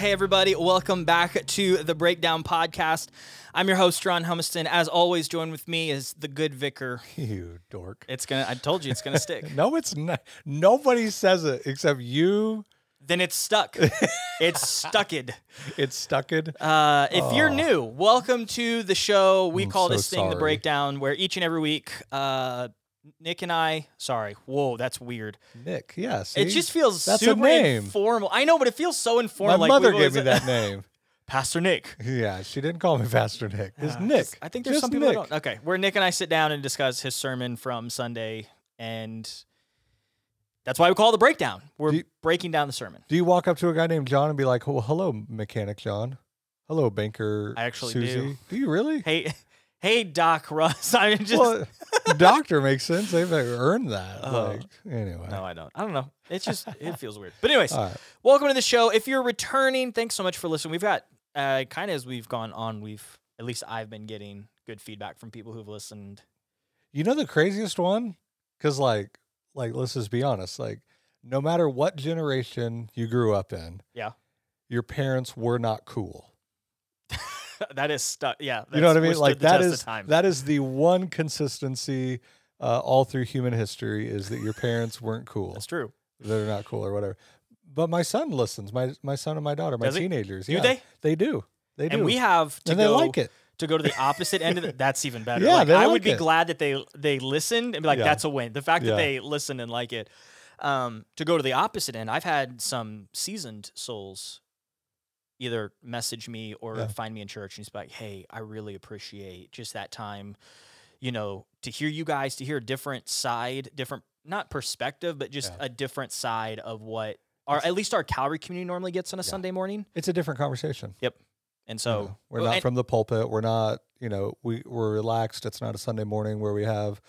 Hey, everybody, welcome back to the Breakdown Podcast. I'm your host, Jaron Humiston. As always, join with me is the good vicar. You dork. It's gonna. I told you, it's gonna stick. No, it's not. Nobody says it except you. then it's stuck. it's stucked. It's stucked. Uh, if you're new, welcome to the show. We I'm call so this thing the. Breakdown, where each and every week, uh, Nick and I. Sorry, whoa, that's weird. Nick. Yes. It just feels That's super informal. I know, but it feels so My informal. like mother gave me that name. Pastor Nick. Yeah, she didn't call me Pastor Nick. It's Uh, Nick. I think there's Just some people Nick. that don't. Okay, where Nick and I sit down and discuss his sermon from Sunday, and that's why we call it the breakdown. We're Do you- breaking down the sermon. Do you walk up to a guy named John and be like, "Well, hello, mechanic John. Hello, banker I actually Susie. do. Do you really? Hey, hey, Doc Russ. I mean, just well, doctor makes sense. They've earned that. Oh. like, anyway. no, I don't. I don't know. It's just it feels weird. But anyways, right. welcome to the show. If you're returning, thanks so much for listening. We've got uh, kind of as we've gone on, we've at least I've been getting good feedback from people who've listened. You know the craziest one? Because like, like let's just be honest. Like, no matter what generation you grew up in, Yeah. your parents were not cool. that is stuck. Yeah, You know what I mean? Like the that is time. that is the one consistency uh, all through human history is that your parents weren't cool. That's true. They're not cool or whatever. But my son listens. My my son and my daughter, my Does he? teenagers. Do yeah, they? They do. They do. And we have to and go they like it. to go to the opposite end of it. That's even better. Yeah, like, I like would be it. glad that they they listened and be like, Yeah. that's a win. The fact that they listen and like it. Um, to go to the opposite end, I've had some seasoned souls either message me or Yeah. find me in church and be like, hey, I really appreciate just that time, you know, to hear you guys, to hear a different side, different not perspective, but just Yeah. a different side of what our at least our Calvary community normally gets on a Yeah. Sunday morning. It's a different conversation. Yep. And you so know. we're not and- from the pulpit. We're not, you know, we we're relaxed. It's not a Sunday morning where we have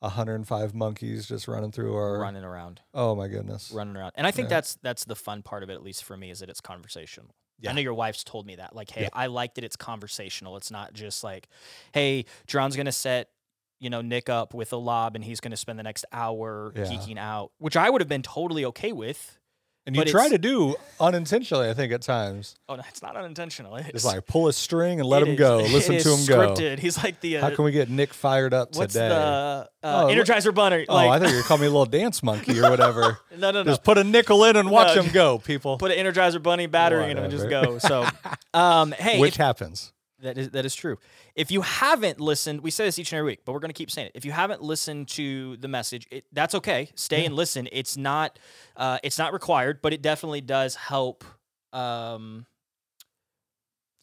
105 monkeys just running through our. running around. Oh my goodness. running around. And I think Yeah. that's that's the fun part of it, at least for me, is that it's conversational. Yeah. I know your wife's told me that. Like, hey, Yeah. I like that it's conversational. It's not just like, hey, John's gonna set, you know, Nick up with a lob and he's gonna spend the next hour Yeah. geeking out, which I would have been totally okay with. And you But try to do unintentionally, I think, at times. Oh no, it's not unintentional. It's Just like pull a string and let him is- go. Listen to him go. scripted. He's like the uh, How can we get Nick fired up what's today? the uh, Oh, Energizer Bunny? oh, I thought you were calling me a little dance monkey or whatever. no, no, no. Just put a nickel in and watch No, him go, people. Put an Energizer Bunny battery in him and just Whatever. go. So, um, hey, Which if- happens. That is that is true. If you haven't listened, we say this each and every week, but we're going to keep saying it. If you haven't listened to the message, it, that's okay. Stay and listen. It's not uh, it's not required, but it definitely does help. Um,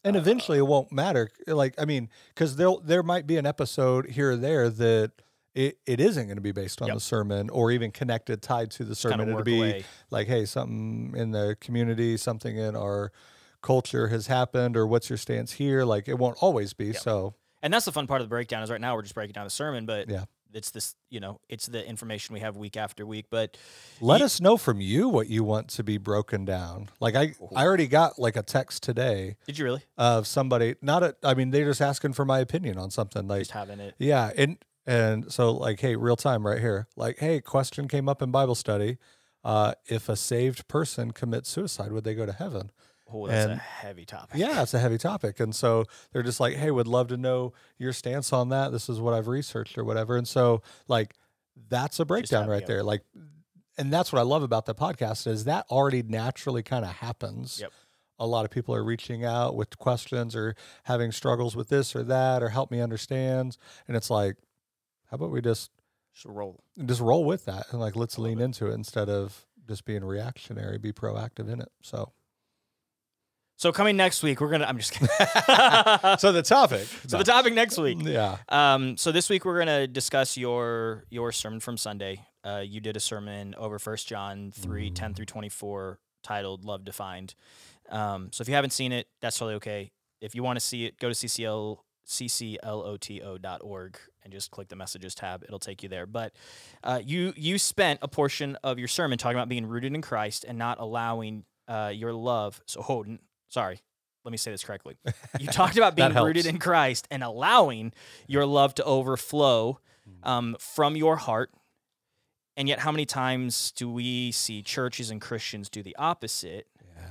And Uh, eventually it won't matter. Like, I mean, because there there might be an episode here or there that it, it isn't going to be based on Yep. the sermon or even connected, tied to the sermon. It'll be away. like, hey, something in the community, something in our culture has happened, or what's your stance here? Like, it won't always be. So, And that's the fun part of the breakdown is right now we're just breaking down the sermon, but Yeah. it's this you know it's the information we have week after week. But let Ye- us know from you what you want to be broken down. Like, I, I already got like a text today did you really of somebody, not a, I mean, they're just asking for my opinion on something. Like, just having it? Yeah, and and so like, hey, real time right here. Like, hey, question came up in Bible study. Uh, if a saved person commits suicide, would they go to heaven? Oh, that's a and- heavy topic. Yeah, it's a heavy topic, and so they're just like, hey, would love to know your stance on that. This is what I've researched or whatever, and so like, that's a breakdown right there. Like, and that's what I love about the podcast is that already naturally kind of happens. Yep. A lot of people are reaching out with questions or having struggles with this or that or help me understand, and it's like, how about we just Just roll. just roll with that and like let's lean it. into it instead of just being reactionary, be proactive in it. So, So coming next week, we're gonna. I'm just kidding. so the topic. so the topic next week. Yeah. Um, so this week we're gonna discuss your your sermon from Sunday. Uh, you did a sermon over First John 3, 10 through twenty four, titled "Love Defined." Um, so if you haven't seen it, that's totally okay. If you want to see it, go to CCL ccloto.org and just click the messages tab. It'll take you there. But uh, you you spent a portion of your sermon talking about being rooted in Christ and not allowing uh, your love. So, oh, sorry. Let me say this correctly. You talked about being rooted in Christ and allowing your love to overflow Mm. um, from your heart. And yet, how many times do we see churches and Christians do the opposite? Yeah.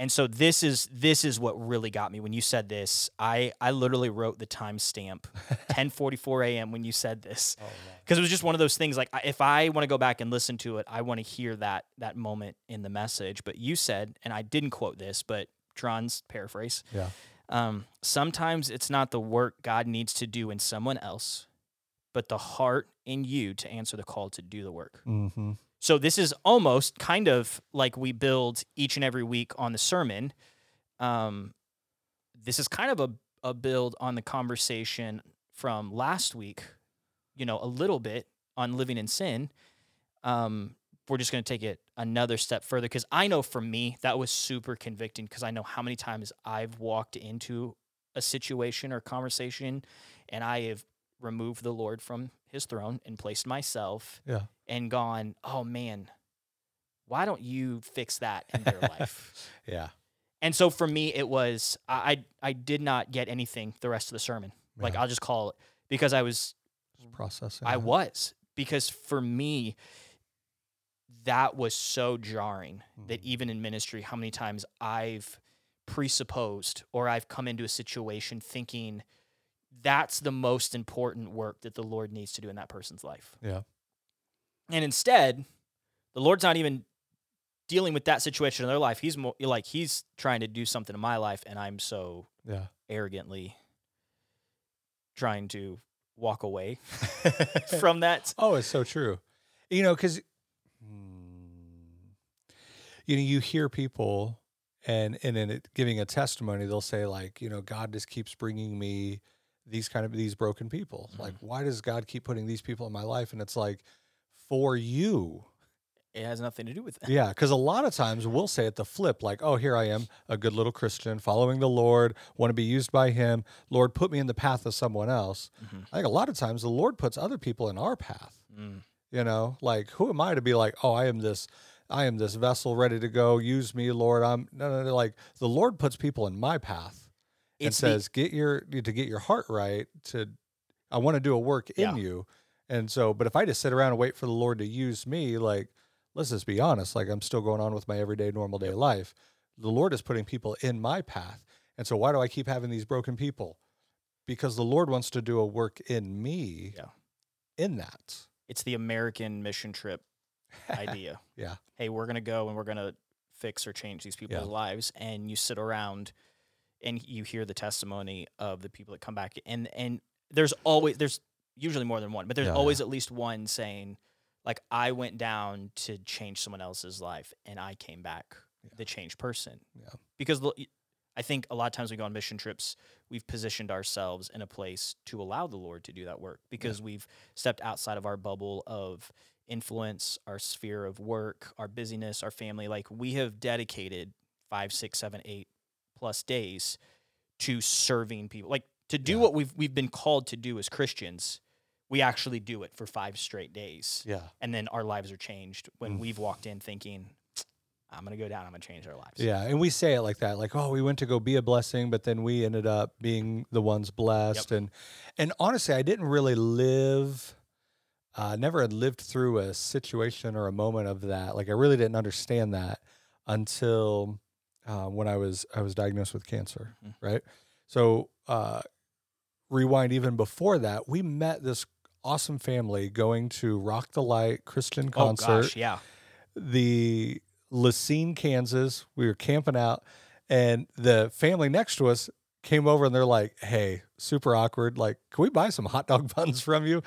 And so this is this is what really got me when you said this. I I literally wrote the timestamp 10:44 a.m. when you said this Oh, because it was just one of those things. Like if I want to go back and listen to it, I want to hear that that moment in the message. But you said, and I didn't quote this, but Tron's paraphrase. Yeah. Um, sometimes it's not the work God needs to do in someone else, but the heart in you to answer the call to do the work. Mm-hmm. So this is almost kind of like we build each and every week on the sermon. Um, this is kind of a, a build on the conversation from last week, you know, a little bit on living in sin. Um, we're just going to take it another step further because I know for me that was super convicting because I know how many times I've walked into a situation or conversation and I have removed the Lord from his throne and placed myself Yeah. and gone, oh man, why don't you fix that in their life? Yeah. And so for me, it was I I did not get anything the rest of the sermon. Like I'll just call it because I was Just processing. I was because for me that was so jarring that Mhm. even in ministry, how many times I've presupposed or I've come into a situation thinking that's the most important work that the Lord needs to do in that person's life. Yeah. And instead, the Lord's not even dealing with that situation in their life. He's more like he's trying to do something in my life, and I'm so Yeah. arrogantly trying to walk away from that. Oh, it's so true. You know, because you know you hear people, and and in it, giving a testimony, they'll say like, you know, God just keeps bringing me these kind of these broken people. Like, why does God keep putting these people in my life? And it's like, for you. It has nothing to do with that. Yeah, because a lot of times we'll say at the flip, like, "Oh, here I am, a good little Christian, following the Lord, want to be used by Him. Lord, put me in the path of someone else." Mhm. I think a lot of times the Lord puts other people in our path. Mm. You know, like who am I to be like, "Oh, I am this, I am this vessel ready to go. Use me, Lord." I'm no, no, no. Like the Lord puts people in my path and It's the- says, "Get your to get your heart right. To I want to do a work in Yeah. you." And so, but if I just sit around and wait for the Lord to use me, like let's just be honest, like I'm still going on with my everyday normal day life. The Lord is putting people in my path. And so why do I keep having these broken people? Because the Lord wants to do a work in me Yeah. in that. it's the American mission trip idea. Yeah. Hey, we're gonna go and we're gonna fix or change these people's Yeah. lives, and you sit around and you hear the testimony of the people that come back, and and there's always there's usually more than one, but there's Yeah, always at least one saying, like, I went down to change someone else's life, and I came back Yeah. the changed person. Yeah. because the- I think a lot of times we go on mission trips, we've positioned ourselves in a place to allow the Lord to do that work because we've stepped outside of our bubble of influence, our sphere of work, our busyness, our family. Like we have dedicated five, six, seven, eight plus days to serving people. Like to do Yeah. what we've we've been called to do as Christians, we actually do it for five straight days. Yeah. And then our lives are changed when Mm. we've walked in thinking, I'm gonna go down, I'm gonna change our lives. Yeah. And we say it like that, like, oh, we went to go be a blessing, but then we ended up being the ones blessed. And and honestly, I didn't really live uh never had lived through a situation or a moment of that. Like I really didn't understand that until uh, when I was I was diagnosed with cancer. Mhm. Right. So uh rewind even before that, we met this awesome family going to Rock the Light Christian concert. Oh gosh, yeah. the La Cygne, Kansas. We were camping out, and the family next to us came over and they're like, "Hey, super awkward. Like, can we buy some hot dog buns from you?"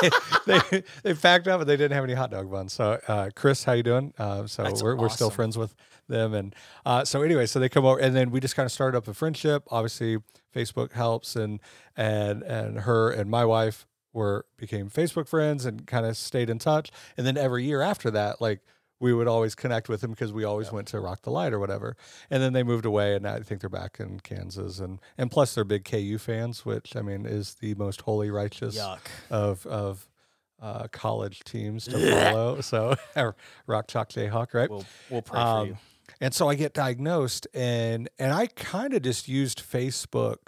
they, they they packed up and they didn't have any hot dog buns. So, uh, Chris, how you doing? Uh, so That's we're we're still friends with them, and uh, so anyway, so they come over and then we just kind of started up a friendship. Obviously, Facebook helps, and and and her and my wife were became Facebook friends and kind of stayed in touch. And then every year after that, like we would always connect with them because we always Yeah. went to Rock the Light or whatever. And then they moved away, and I think they're back in Kansas. And and plus they're big KU fans, which I mean is the most holy righteous Yuck. of of uh, college teams to follow. so Rock Chalk Jayhawk, right? We'll we'll pray Um, for you. And so I get diagnosed, and and I kind of just used Facebook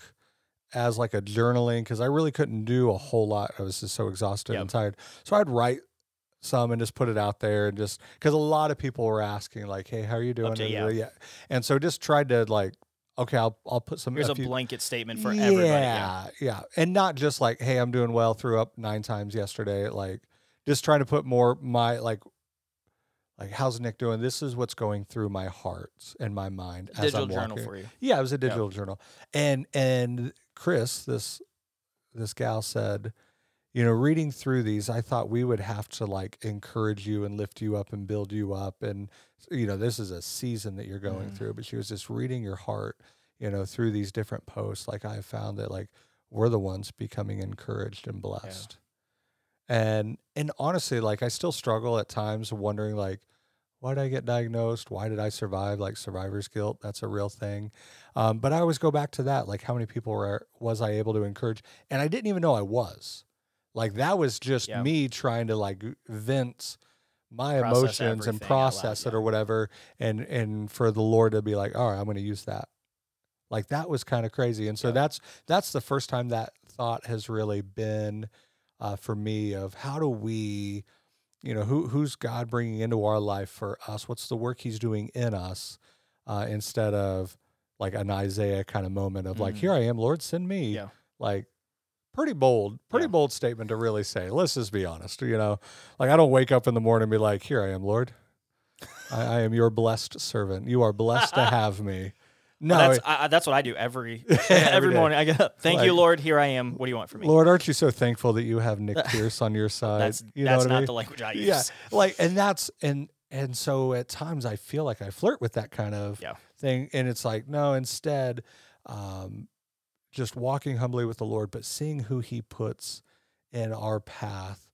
as like a journaling because I really couldn't do a whole lot. I was just so exhausted Yep. and tired. So I'd write some and just put it out there and just because a lot of people were asking like, "Hey, how are you doing?" Update, yeah. And so just tried to like, okay, I'll I'll put some. Here's a, few- blanket statement for yeah, everybody. Yeah. yeah, and not just like, "Hey, I'm doing well." Threw up nine times yesterday. Like, just trying to put more my like. Like how's Nick doing? This is what's going through my heart and my mind as Digital I'm journal for you. Yeah, it was a digital journal. And and Chris, this this gal said, you know, reading through these, I thought we would have to like encourage you and lift you up and build you up. And you know, this is a season that you're going Mhm. through. But she was just reading your heart, you know, through these different posts. Like I found that like we're the ones becoming encouraged and blessed. And and honestly, like I still struggle at times wondering like, why did I get diagnosed? Why did I survive? Like survivor's guilt, that's a real thing. Um, but I always go back to that, like how many people were was I able to encourage? And I didn't even know I was. Like that was just Yeah. me trying to like vent my Process emotions and loud, process it yeah. or whatever, and and for the Lord to be like, all right, I'm going to use that. Like that was kind of crazy, and so Yeah. that's that's the first time that thought has really been uh, for me of how do we you know who who's god bringing into our life for us what's the work he's doing in us uh, instead of like an isaiah kind of moment of like Mhm. here i am lord send me Yeah. like pretty bold pretty Yeah. bold statement to really say let's just be honest you know like i don't wake up in the morning and be like here i am lord i, I am your blessed servant you are blessed to have me no Well, that's it- I, that's what I do every Every every morning. I get up. Thank you, Lord. Here I am. What do you want from me? lord aren't you so thankful that you have nick pierce on your side that's you know that's what I not mean? the language I use. yeah like and that's and and so at times i feel like i flirt with that kind of Yeah. thing and it's like no instead um just walking humbly with the lord but seeing who he puts in our path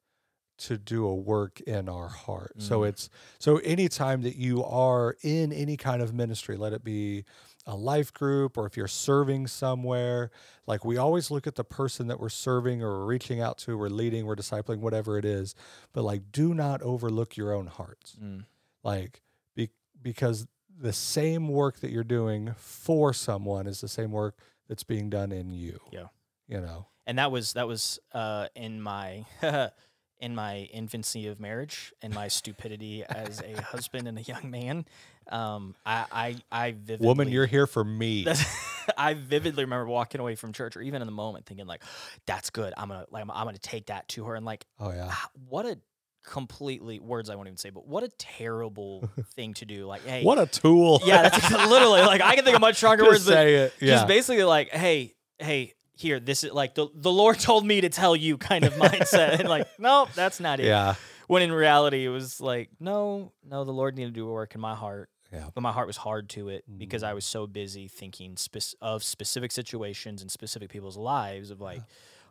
to do a work in our heart so Mm. it's so anytime that you are in any kind of ministry let it be a life group or if you're serving somewhere like we always look at the person that we're serving or we're reaching out to we're leading we're discipling whatever it is but like do not overlook your own hearts Mm. like be, because the same work that you're doing for someone is the same work that's being done in you Yeah. you know and that was that was uh, in my in my infancy of marriage and my stupidity as a husband and a young man. Um, I I I vividly woman you're here for me I vividly remember walking away from church or even in the moment thinking like, "That's good. I'm gonna like I'm, I'm gonna take that to her." And like, oh yeah ah, what a completely words I won't even say, but what a terrible thing to do. Like, hey, what a tool. Yeah, that's literally like I can think of much stronger Just words, say it yeah. just basically like, hey, hey, here, this is like the the Lord told me to tell you kind of mindset, and like, no, that's not it. yeah. When in reality, it was like, no, no, the Lord needed to do a work in my heart, yeah. But my heart was hard to it because I Mm. was so busy thinking spec- of specific situations and specific people's lives of like,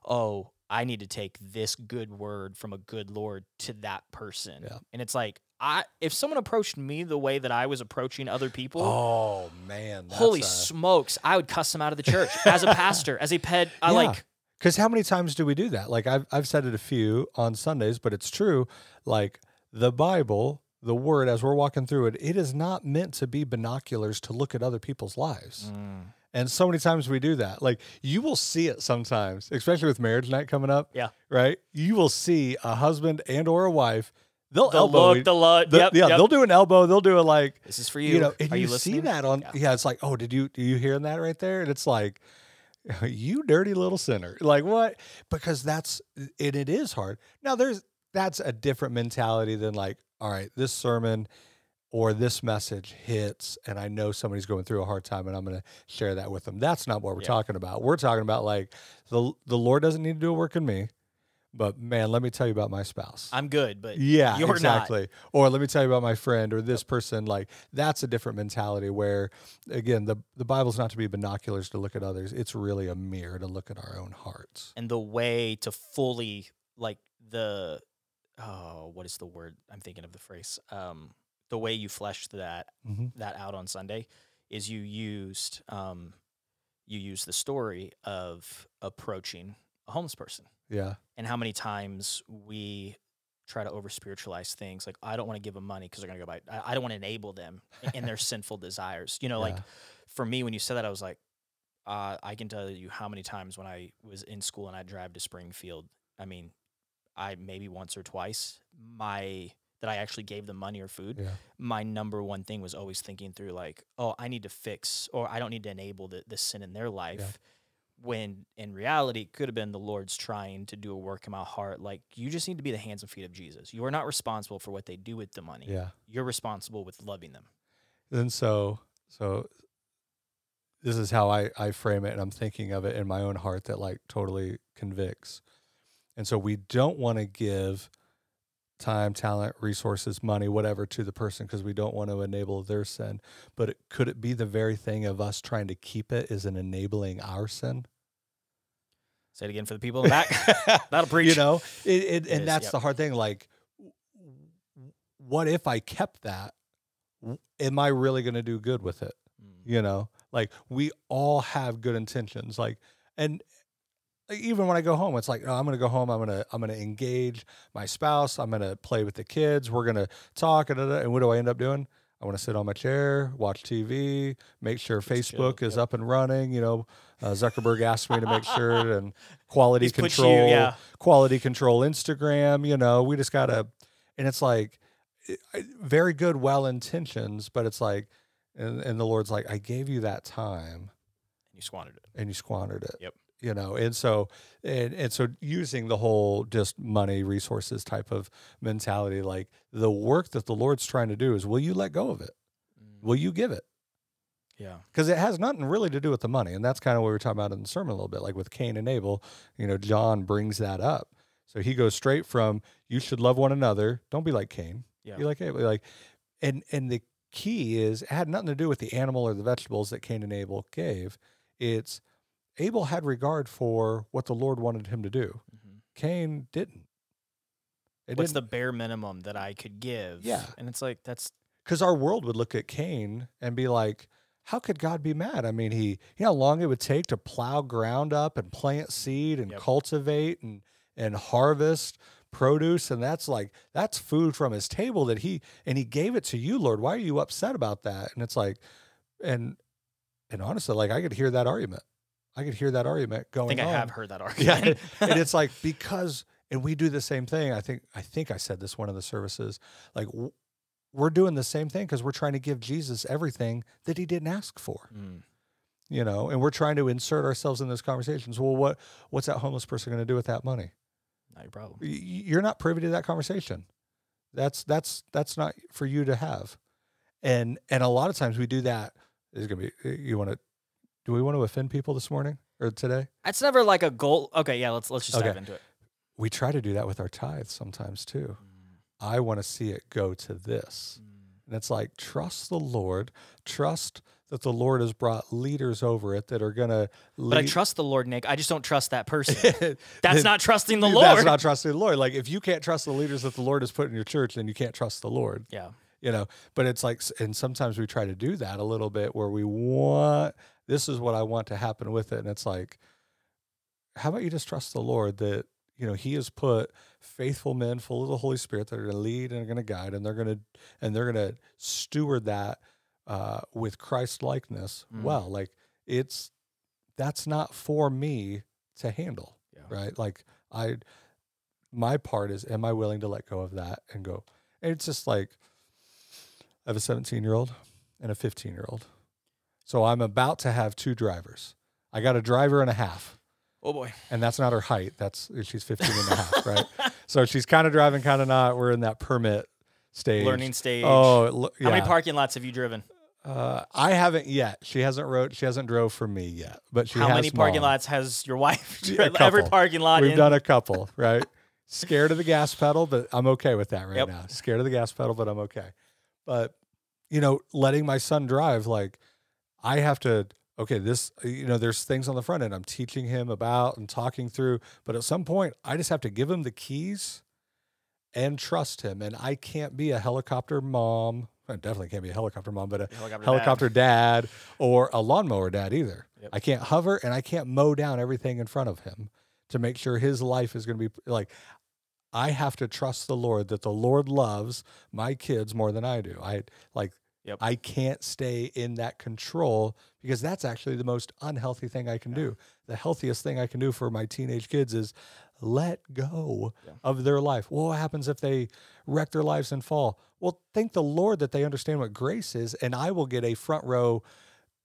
oh, I need to take this good word from a good Lord to that person, Yeah. and it's like. I, if someone approached me the way that I was approaching other people, oh man Holy smokes, I would cuss them out of the church as a pastor, as a ped. I Yeah. like, Because how many times do we do that? Like I've I've said it a few on Sundays, but it's true. Like the Bible, the Word, as we're walking through it, it is not meant to be binoculars to look at other people's lives. Mm. And so many times we do that. Like you will see it sometimes, especially with marriage night coming up. Yeah. Right. You will see a husband and or a wife. They'll the elbow. look, the look. the- yep, yeah, yep. they'll do an elbow. They'll do a like This is for you. you know, and Are you, you, see that on Yeah. yeah. It's like, oh, did you do you hear that right there? And it's like, you dirty little sinner. Like what? Because that's and it is hard. Now there's that's a different mentality than like, all right, this sermon or this message hits, and I know somebody's going through a hard time, and I'm going to share that with them. That's not what we're Yeah. talking about. We're talking about like the the Lord doesn't need to do a work in me, but man, let me tell you about my spouse. I'm good, but Yeah, you're not. exactly. Or let me tell you about my friend or this person. Like that's a different mentality. Where again, the the Bible's not to be binoculars to look at others. It's really a mirror to look at our own hearts. and the way to fully like the oh, what is the word? I'm thinking of the phrase. Um, the way you fleshed that Mhm. that out on Sunday is you used um, you used the story of approaching a homeless person. Yeah, and how many times we try to over spiritualize things like i don't want to give them money because they're going to go buy I, I don't want to enable them in their sinful desires you know like for me when you said that i was like uh, i can tell you how many times when i was in school and i drive to springfield i mean I maybe once or twice, my that I actually gave them money or food, Yeah. my number one thing was always thinking through like, oh, I need to fix or I don't need to enable the, the sin in their life. When in reality, it could have been the Lord's trying to do a work in my heart. Like, you just need to be the hands and feet of Jesus. You are not responsible for what they do with the money. Yeah. You're responsible with loving them. And so, so this is how I, I frame it. And I'm thinking of it in my own heart that like totally convicts. And so we don't want to give time, talent, resources, money, whatever to the person because we don't want to enable their sin. But it, could it be the very thing of us trying to keep it is an enabling our sin? Say it again for the people in the back. That'll preach. You know, it, it, and is, that's yep. the hard thing. Like, what if I kept that? Am I really going to do good with it? Mm. you know like we all have good intentions like and even when i go home it's like oh, i'm gonna go home i'm gonna i'm gonna engage my spouse i'm gonna play with the kids we're gonna talk and, and what do i end up doing i want to sit on my chair watch tv make sure Just chill, facebook is yep. up and running you know uh, zuckerberg asked me to make sure and quality He's put you- control yeah. quality control instagram you know we just gotta and it's like very good well intentions but it's like and, and the lord's like i gave you that time and You squandered it. and you squandered it Yep. You know and so and, and so using the whole just money resources type of mentality like the work that the lord's trying to do is will you let go of it? Mm. will you give it? Yeah. because it has nothing really to do with the money and that's kind of what we were talking about in the sermon a little bit like with cain and abel you know john brings that up. So he goes straight from you should love one another. Don't be like cain. Yeah. be like abel. Like and and the key is it had nothing to do with the animal or the vegetables that cain and abel gave. It's abel had regard for what the lord wanted him to do Mhm. cain didn't it What's didn't the bare minimum that I could give? Yeah. And it's like, that's, because our world would look at Cain and be like, how could God be mad? I mean, he, you know how long it would take to plow ground up and plant seed and Yep. cultivate and and harvest produce, and that's like that's food from his table that he and he gave it to you, Lord. Why are you upset about that? And it's like, and and honestly, like I could hear that argument. I could hear that argument going. I think I on. have heard that argument. Yeah, and it's like because and we do the same thing. I think I think I said this one of the services. Like w- we're doing the same thing because we're trying to give Jesus everything that he didn't ask for. Mm. You know, and we're trying to insert ourselves in those conversations. Well, what what's that homeless person going to do with that money? Not your problem. Y- You're not privy to that conversation. That's that's that's not for you to have. And and a lot of times we do that. Is going to be you want to do we want to offend people this morning or today? It's never like a goal. Okay. Yeah. Let's, let's just Okay. dive into it. We try to do that with our tithes sometimes too. Mm. I want to see it go to this. Mm. And it's like, trust the Lord, trust that the Lord has brought leaders over it that are going to But I trust the Lord, Nick. I just don't trust that person. That's That's not trusting the Lord. That's not trusting the Lord. Like, if you can't trust the leaders that the Lord has put in your church, then you can't trust the Lord, yeah. you know? But it's like, and sometimes we try to do that a little bit where we want, this is what I want to happen with it. And it's like, how about you just trust the Lord that, you know, He has put faithful men full of the Holy Spirit that are going to lead and are going to guide, and they're going to and they're going to steward that uh, with Christ likeness. Mm. Well, like it's that's not for me to handle, Yeah. right? Like I, my part is, am I willing to let go of that and go? And it's just like I have a 17 year old and a 15 year old, so I'm about to have two drivers. I got a driver and a half Oh boy. and that's not her height. That's she's 15 and a half, right? So she's kind of driving, kind of not. We're in that permit stage. Learning stage. Oh, lo- yeah. How many parking lots have you driven? uh, I haven't yet. She hasn't wrote. She hasn't drove for me yet, but she How many parking lots has your wife Yeah, a driven? Every parking lot. We've in, done a couple, right? Scared of the gas pedal, but I'm okay with that right Yep. now. Scared of the gas pedal, but I'm okay. But you know, letting my son drive, like I have to. Okay, this uh, you know, there's things on the front end I'm teaching him about and talking through, but at some point, I just have to give him the keys and trust him. And I can't be a helicopter mom. I definitely can't be a helicopter mom, but a helicopter. helicopter dad or a lawnmower dad either. Yep. I can't hover and I can't mow down everything in front of him to make sure his life is going to be like I have to trust the Lord that the Lord loves my kids more than I do. I like Yep. I can't stay in that control because that's actually the most unhealthy thing I can do. The healthiest thing I can do for my teenage kids is let go Yeah. of their life. Well, what happens if they wreck their lives and fall? Well, thank the Lord that they understand what grace is, and I will get a front row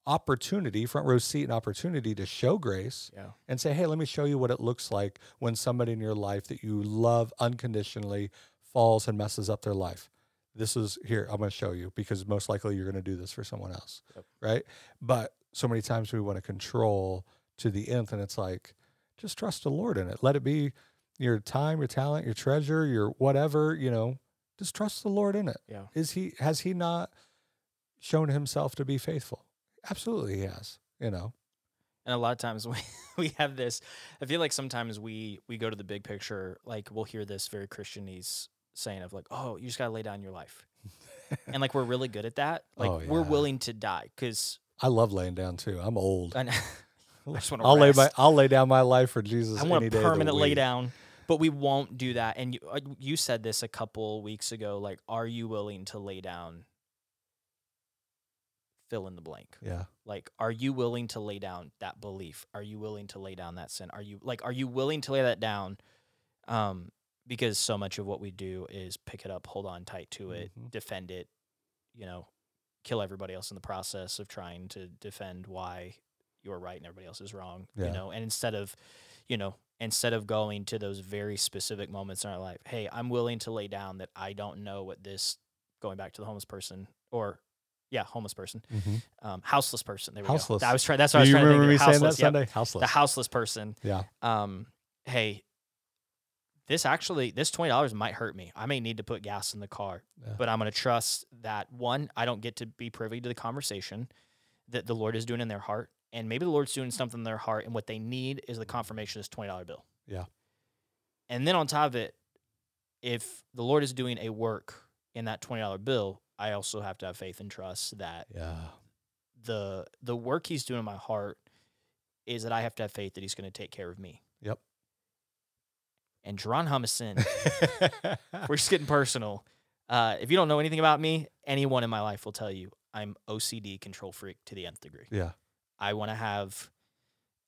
opportunity, front row seat and opportunity to show grace Yeah. and say, hey, let me show you what it looks like when somebody in your life that you love unconditionally falls and messes up their life. This is here, I'm going to show you because most likely you're going to do this for someone else. Yep. Right. But so many times we want to control to the nth, and it's like, just trust the Lord in it. Let it be your time, your talent, your treasure, your whatever, you know, just trust the Lord in it. Yeah. Is he, has he not shown himself to be faithful? Absolutely, he has, you know. And a lot of times we, we have this. I feel like sometimes we we go to the big picture. Like we'll hear this very Christianese saying of like, "Oh, you just gotta lay down your life," and like we're really good at that. Like Oh, we're willing to die because I love laying down too. I'm old. I, I just want to I'll lay my I'll lay down my life for Jesus. I want a day of the permanent lay down, but we won't do that. And you uh, you said this a couple weeks ago. Like, are you willing to lay down? Fill in the blank. Yeah, Like, are you willing to lay down that belief? Are you willing to lay down that sin? Are you like, are you willing to lay that down? Um, because so much of what we do is pick it up, hold on tight to it, Mhm. defend it, you know, kill everybody else in the process of trying to defend why you're right and everybody else is wrong. Yeah. You know, and instead of, you know, instead of going to those very specific moments in our life, hey, I'm willing to lay down that I don't know what this going back to the homeless person or yeah, homeless person um, houseless person. There we Houseless. go. I was trying. That's what Do I was trying to remember think. of. saying that Houseless, yep. Sunday? Houseless. The houseless person. yeah, Um, hey, this actually, this twenty dollars might hurt me. I may need to put gas in the car, Yeah. but I'm going to trust that one, I don't get to be privy to the conversation that the Lord is doing in their heart, and maybe the Lord's doing something in their heart, and what they need is the confirmation of this twenty dollar bill. Yeah. And then on top of it, if the Lord is doing a work in that twenty dollar bill, I also have to have faith and trust that yeah, the the work he's doing in my heart is that I have to have faith that he's going to take care of me. Yep. And Jaron Humiston, we're just getting personal. Uh, if you don't know anything about me, anyone in my life will tell you I'm OCD control freak to the nth degree. yeah, I want to have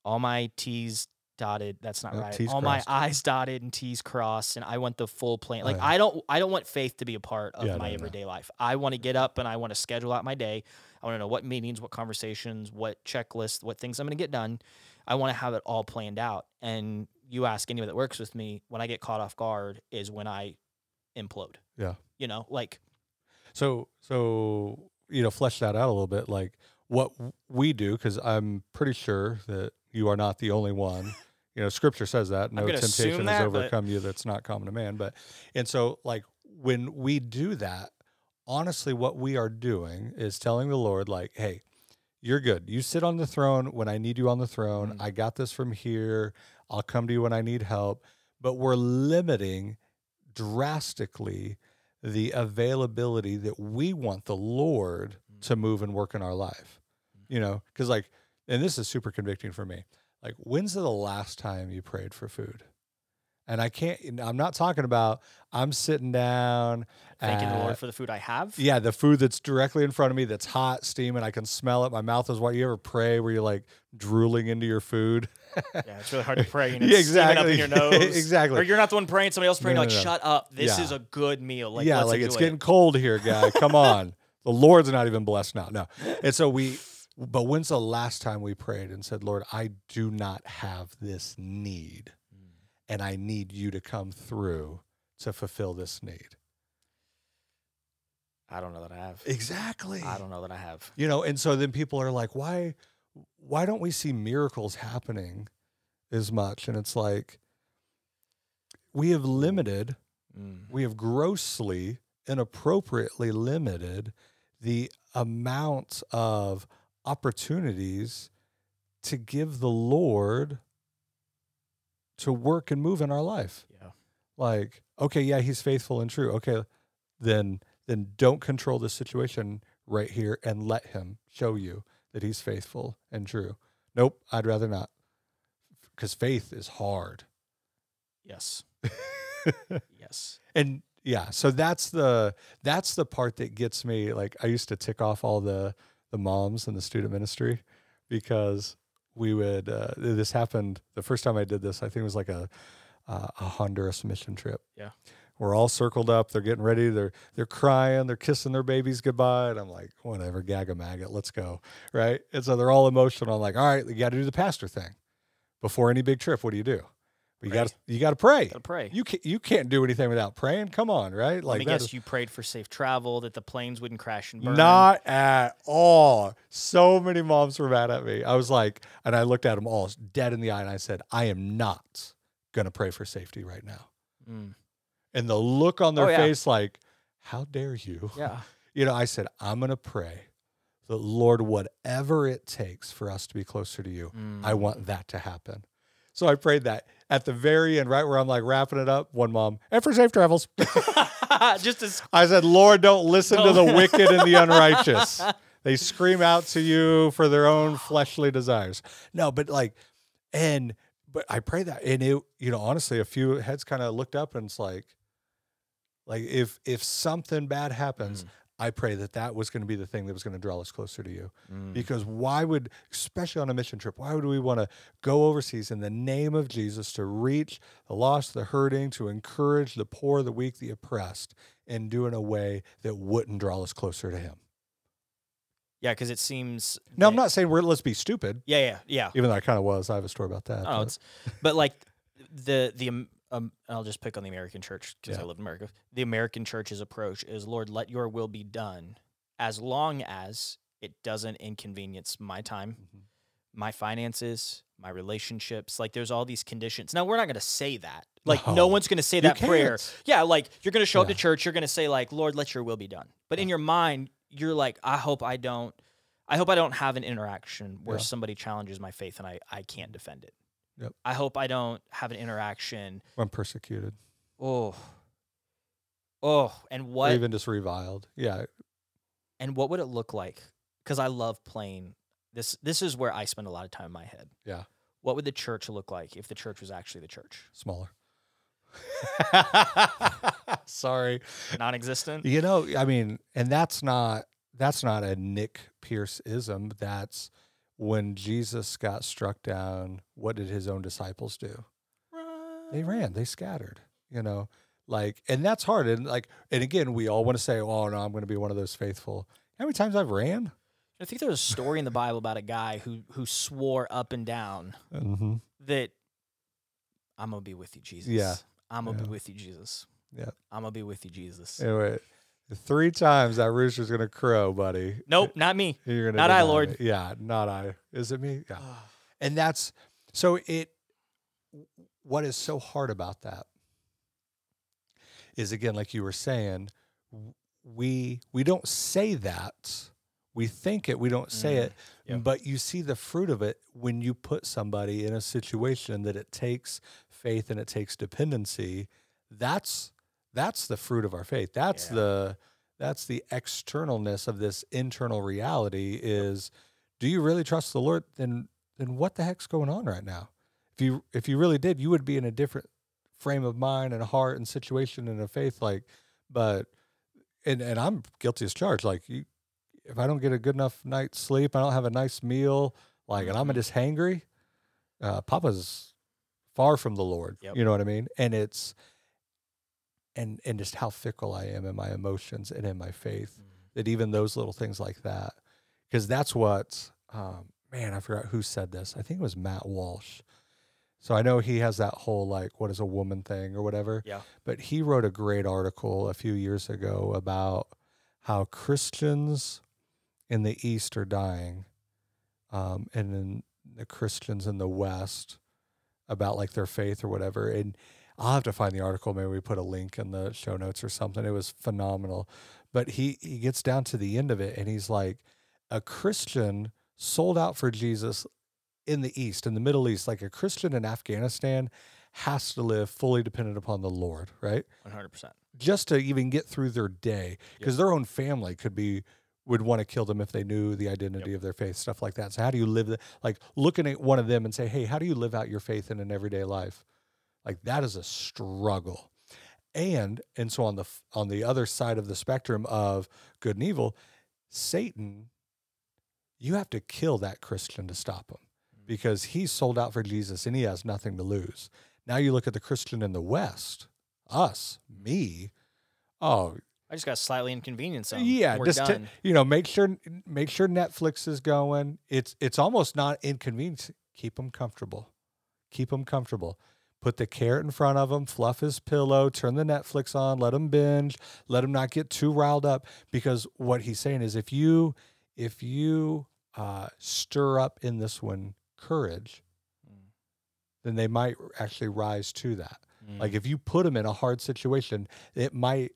all my T's dotted. That's not Yep, right. T's all crossed. my I's dotted and T's crossed, and I want the full plan. Oh, Like yeah. I don't, I don't want faith to be a part of Yeah, my no, no. everyday life. I want to get up and I want to schedule out my day. I want to know what meetings, what conversations, what checklists, what things I'm going to get done. I want to have it all planned out. And you ask anyone that works with me, when I get caught off guard, is when I implode. Yeah. You know, like So, so you know, flesh that out a little bit. Like what we do, because I'm pretty sure that you are not the only one. You know, Scripture says that no temptation has that, but- overcome you that's not common to man. But and so, like when we do that, honestly, what we are doing is telling the Lord, like, "Hey, you're good. You sit on the throne when I need you on the throne. Mm. I got this from here. I'll come to you when I need help." But we're limiting drastically the availability that we want the Lord Mm. to move and work in our life. You know, because like, and this is super convicting for me. Like, when's the last time you prayed for food? And I can't, I'm not talking about, I'm sitting down. thanking the at- Lord for the food I have. yeah, the food that's directly in front of me that's hot, steaming. I can smell it. My mouth is white. You ever pray where you're like drooling into your food? Yeah, it's really hard to pray and Yeah, it's steaming up in exactly. your nose. Exactly. Or you're not the one praying, somebody else praying. No, like, no, no. shut up. This Yeah. is a good meal. Like, yeah, like it's getting it. cold here, guy. Come on. The Lord's not even blessed now. No. And so we, but when's the last time we prayed and said, Lord, I do not have this need and I need you to come through to fulfill this need? I don't know that I have. Exactly. I don't know that I have. You know, and so then people are like, why, why don't we see miracles happening as much? And it's like, we have limited Mm. we have grossly inappropriately limited the amount of opportunities to give the Lord to work and move in our life. Yeah. Like, okay, yeah, he's faithful and true. Okay, then then don't control the situation right here and let him show you that he's faithful and true. Nope, I'd rather not. Cuz faith is hard. Yes. yes. and yeah so that's the that's the part that gets me like i used to tick off all the the moms in the student ministry because we would uh, this happened the first time i did this i think it was like a uh, a Honduras mission trip. Yeah. We're all circled up. They're getting ready. They're they're crying. They're kissing their babies goodbye. And I'm like, whatever, gag a maggot. Let's go. Right. And so they're all emotional. I'm like, all right, you got to do the pastor thing before any big trip. What do you do? You got to you got to pray. Gotta pray. You can't you can't do anything without praying. Come on, right? Like that guess is- you prayed for safe travel, that the planes wouldn't crash and burn. not at all. So many moms were mad at me. I was like, and I looked at them all dead in the eye, and I said, I am not gonna pray for safety right now. Mm. And the look on their Oh, yeah. face, like, how dare you? Yeah. You know, I said, I'm gonna pray that Lord, whatever it takes for us to be closer to you, I Mm. want that to happen. So I prayed that at the very end, right where I'm like wrapping it up. One mom, and for safe travels. Just as I said, Lord, don't listen to the wicked and the unrighteous. They scream out to you for their own fleshly desires. No, but like, and, but I pray that. And it, you know, honestly, a few heads kind of looked up and it's like, like if, if something bad happens, Mm. I pray that that was going to be the thing that was going to draw us closer to you. Mm. Because why would, especially on a mission trip, why would we want to go overseas in the name of Jesus to reach the lost, the hurting, to encourage the poor, the weak, the oppressed, and do it in a way that wouldn't draw us closer to Him? yeah, because it seems. No, I'm not saying we're let's be stupid, Yeah, yeah, yeah. even though I kind of was. I have a story about that. Oh, but- it's, but like the the um, I'll just pick on the American church because I Yeah. live in America. The American church's approach is, Lord, let Your will be done, as long as it doesn't inconvenience my time, Mhm. my finances, my relationships. Like, there's all these conditions. Now, we're not going to say that. Like, no, No. one's going to say You that prayer. Yeah, like you're going to show up to church, you're going to say like, "Lord, let Your will be done." But in your mind, you're like, "I hope I don't." I hope I don't have an interaction where Yeah. somebody challenges my faith and I, I can't defend it. Yep. I hope I don't have an interaction. I'm persecuted Oh, oh, and or what even just reviled. Yeah. and what would it look like? Because I love playing this. This is where I spend a lot of time in my head. Yeah. What would the church look like if the church was actually the church? Smaller. Sorry. Non-existent. You know, I mean, and that's not that's not a Nick Pierce ism. That's when Jesus got struck down, what did his own disciples do? They ran, they scattered, you know. Like, and that's hard. And like, and again, we all want to say, Oh no, I'm gonna be one of those faithful. How many times I've ran? I think there's a story in the Bible about a guy who who swore up and down Mm-hmm. that I'm gonna be with you, Jesus. Yeah. I'm gonna Yeah. be with you, Jesus. Yeah. I'm gonna be with you, Jesus. Anyway, three times that rooster's gonna crow, buddy. Nope, not me. You're gonna Not I, Lord. me. Yeah, not I. Is it me? Yeah. And that's so it what is so hard about that is again like you were saying we we don't say that we think it we don't say Mm, it but you see the fruit of it when you put somebody in a situation that it takes faith and it takes dependency that's that's the fruit of our faith that's Yeah. the that's the externalness of this internal reality is do you really trust the lord then then what the heck's going on right now if you if you really did you would be in a different frame of mind and heart and situation and a faith like but and and i'm guilty as charged like you if i don't get a good enough night's sleep i don't have a nice meal like and i'm Mhm. just hangry uh papa's far from the lord Yep. you know what i mean and it's and and just how fickle i am in my emotions and in my faith that even those little things like that because that's what um, man i forgot who said this. I think it was matt walsh. So i know he has that whole like what is a woman thing or whatever Yeah. but he wrote a great article a few years ago about how christians in the east are dying um, and then the christians in the west about like their faith or whatever. And i'll have to find the article. Maybe we put a link in the show notes or something. It was phenomenal. But he he gets down to the end of it and he's like a christian sold out for jesus in the east in the middle east like a christian in afghanistan has to live fully dependent upon the lord right? 100%. just to even get through their day because their own family could be would want to kill them if they knew the identity of their faith stuff like that. So how do you live the, like looking at one of them and say hey how do you live out your faith in an everyday life like that is a struggle and and so on the on the other side of the spectrum of good and evil satan you have to kill that christian to stop him mm-hmm. because he's sold out for jesus and he has nothing to lose Now you look at the Christian in the West, us, me. Oh, I just got slightly inconvenienced. Some. yeah, We're just to, done. you know, make sure make sure Netflix is going. It's it's almost not inconvenient. Keep them comfortable. Keep them comfortable. Put the carrot in front of him, fluff his pillow, turn the Netflix on, let him binge, let him not get too riled up. Because what he's saying is, if you if you uh, stir up in this one courage, Mm. then they might actually rise to that. Mm. Like if you put them in a hard situation, it might